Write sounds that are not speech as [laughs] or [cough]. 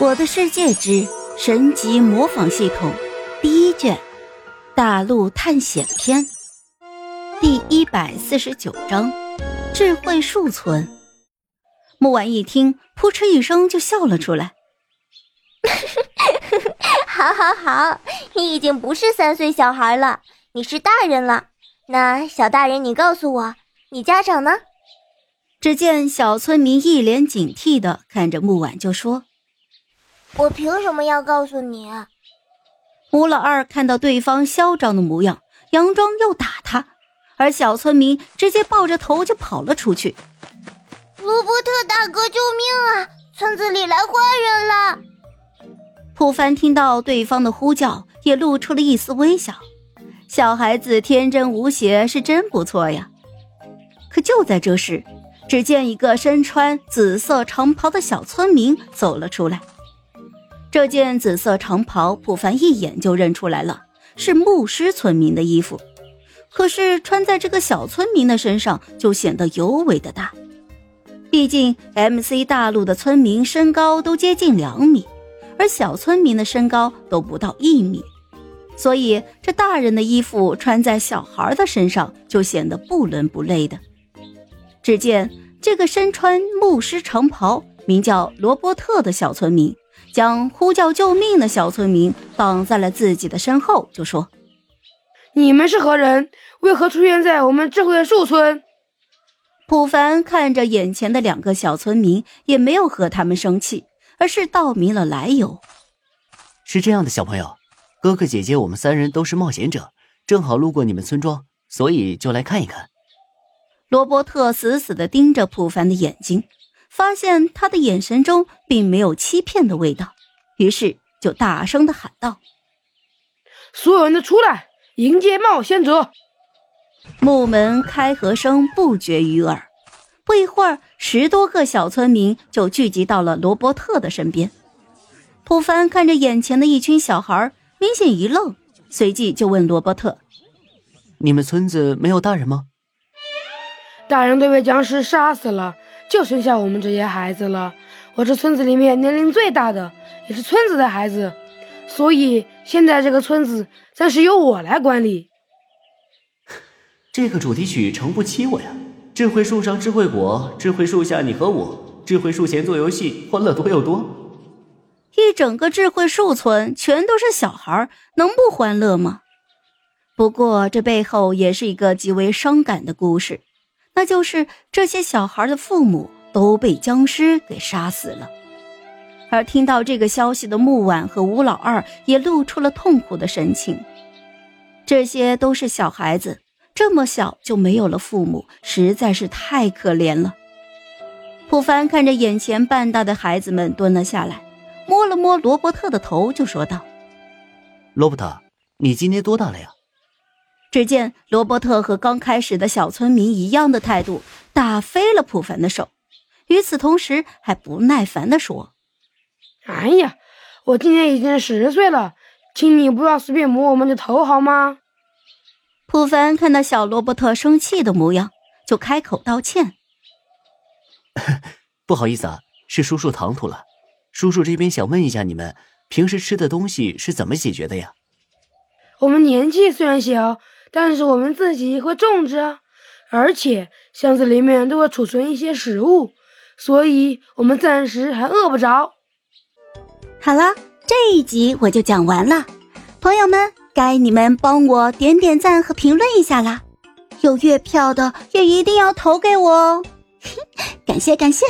我的世界之神级模仿系统第一卷大陆探险篇第一百四十九章智慧树村。木婉一听，扑哧一声就笑了出来。[laughs] 好好好，你已经不是三岁小孩了，你是大人了。那小大人，你告诉我，你家长呢？只见小村民一脸警惕的看着木婉，就说。我凭什么要告诉你？吴老二看到对方嚣张的模样，佯装要打他，而小村民直接抱着头就跑了出去。罗伯特大哥，救命啊！村子里来坏人了！普凡听到对方的呼叫，也露出了一丝微笑。小孩子天真无邪，是真不错呀。可就在这时，只见一个身穿紫色长袍的小村民走了出来。这件紫色长袍，普凡一眼就认出来了，是牧师村民的衣服。可是穿在这个小村民的身上，就显得尤为的大。毕竟 MC 大陆的村民身高都接近两米，而小村民的身高都不到一米，所以这大人的衣服穿在小孩的身上，就显得不伦不类的。只见这个身穿牧师长袍、名叫罗伯特的小村民。将呼叫救命的小村民绑在了自己的身后，就说：“你们是何人？为何出现在我们智慧树村？”普凡看着眼前的两个小村民，也没有和他们生气，而是道明了来由：“是这样的，小朋友，哥哥姐姐，我们三人都是冒险者，正好路过你们村庄，所以就来看一看。”罗伯特死死地盯着普凡的眼睛。发现他的眼神中并没有欺骗的味道，于是就大声的喊道：“所有人都出来迎接冒险者！”木门开合声不绝于耳。不一会儿，十多个小村民就聚集到了罗伯特的身边。普凡看着眼前的一群小孩，明显一愣，随即就问罗伯特：“你们村子没有大人吗？”大人都被僵尸杀死了。就剩下我们这些孩子了。我是村子里面年龄最大的，也是村子的孩子，所以现在这个村子暂时由我来管理。这个主题曲诚不欺我呀！智慧树上智慧果，智慧树下你和我，智慧树前做游戏，欢乐多又多。一整个智慧树村全都是小孩，能不欢乐吗？不过这背后也是一个极为伤感的故事。那就是这些小孩的父母都被僵尸给杀死了，而听到这个消息的木婉和吴老二也露出了痛苦的神情。这些都是小孩子，这么小就没有了父母，实在是太可怜了。普凡看着眼前半大的孩子们，蹲了下来，摸了摸罗伯特的头，就说道：“罗伯特，你今年多大了呀？”只见罗伯特和刚开始的小村民一样的态度，打飞了普凡的手。与此同时，还不耐烦地说：“哎呀，我今年已经十岁了，请你不要随便摸我们的头好吗？”普凡看到小罗伯特生气的模样，就开口道歉：“ [laughs] 不好意思啊，是叔叔唐突了。叔叔这边想问一下，你们平时吃的东西是怎么解决的呀？”我们年纪虽然小。但是我们自己会种植啊，而且箱子里面都会储存一些食物，所以我们暂时还饿不着。好了，这一集我就讲完了，朋友们，该你们帮我点点赞和评论一下啦！有月票的也一定要投给我哦，感 [laughs] 谢感谢。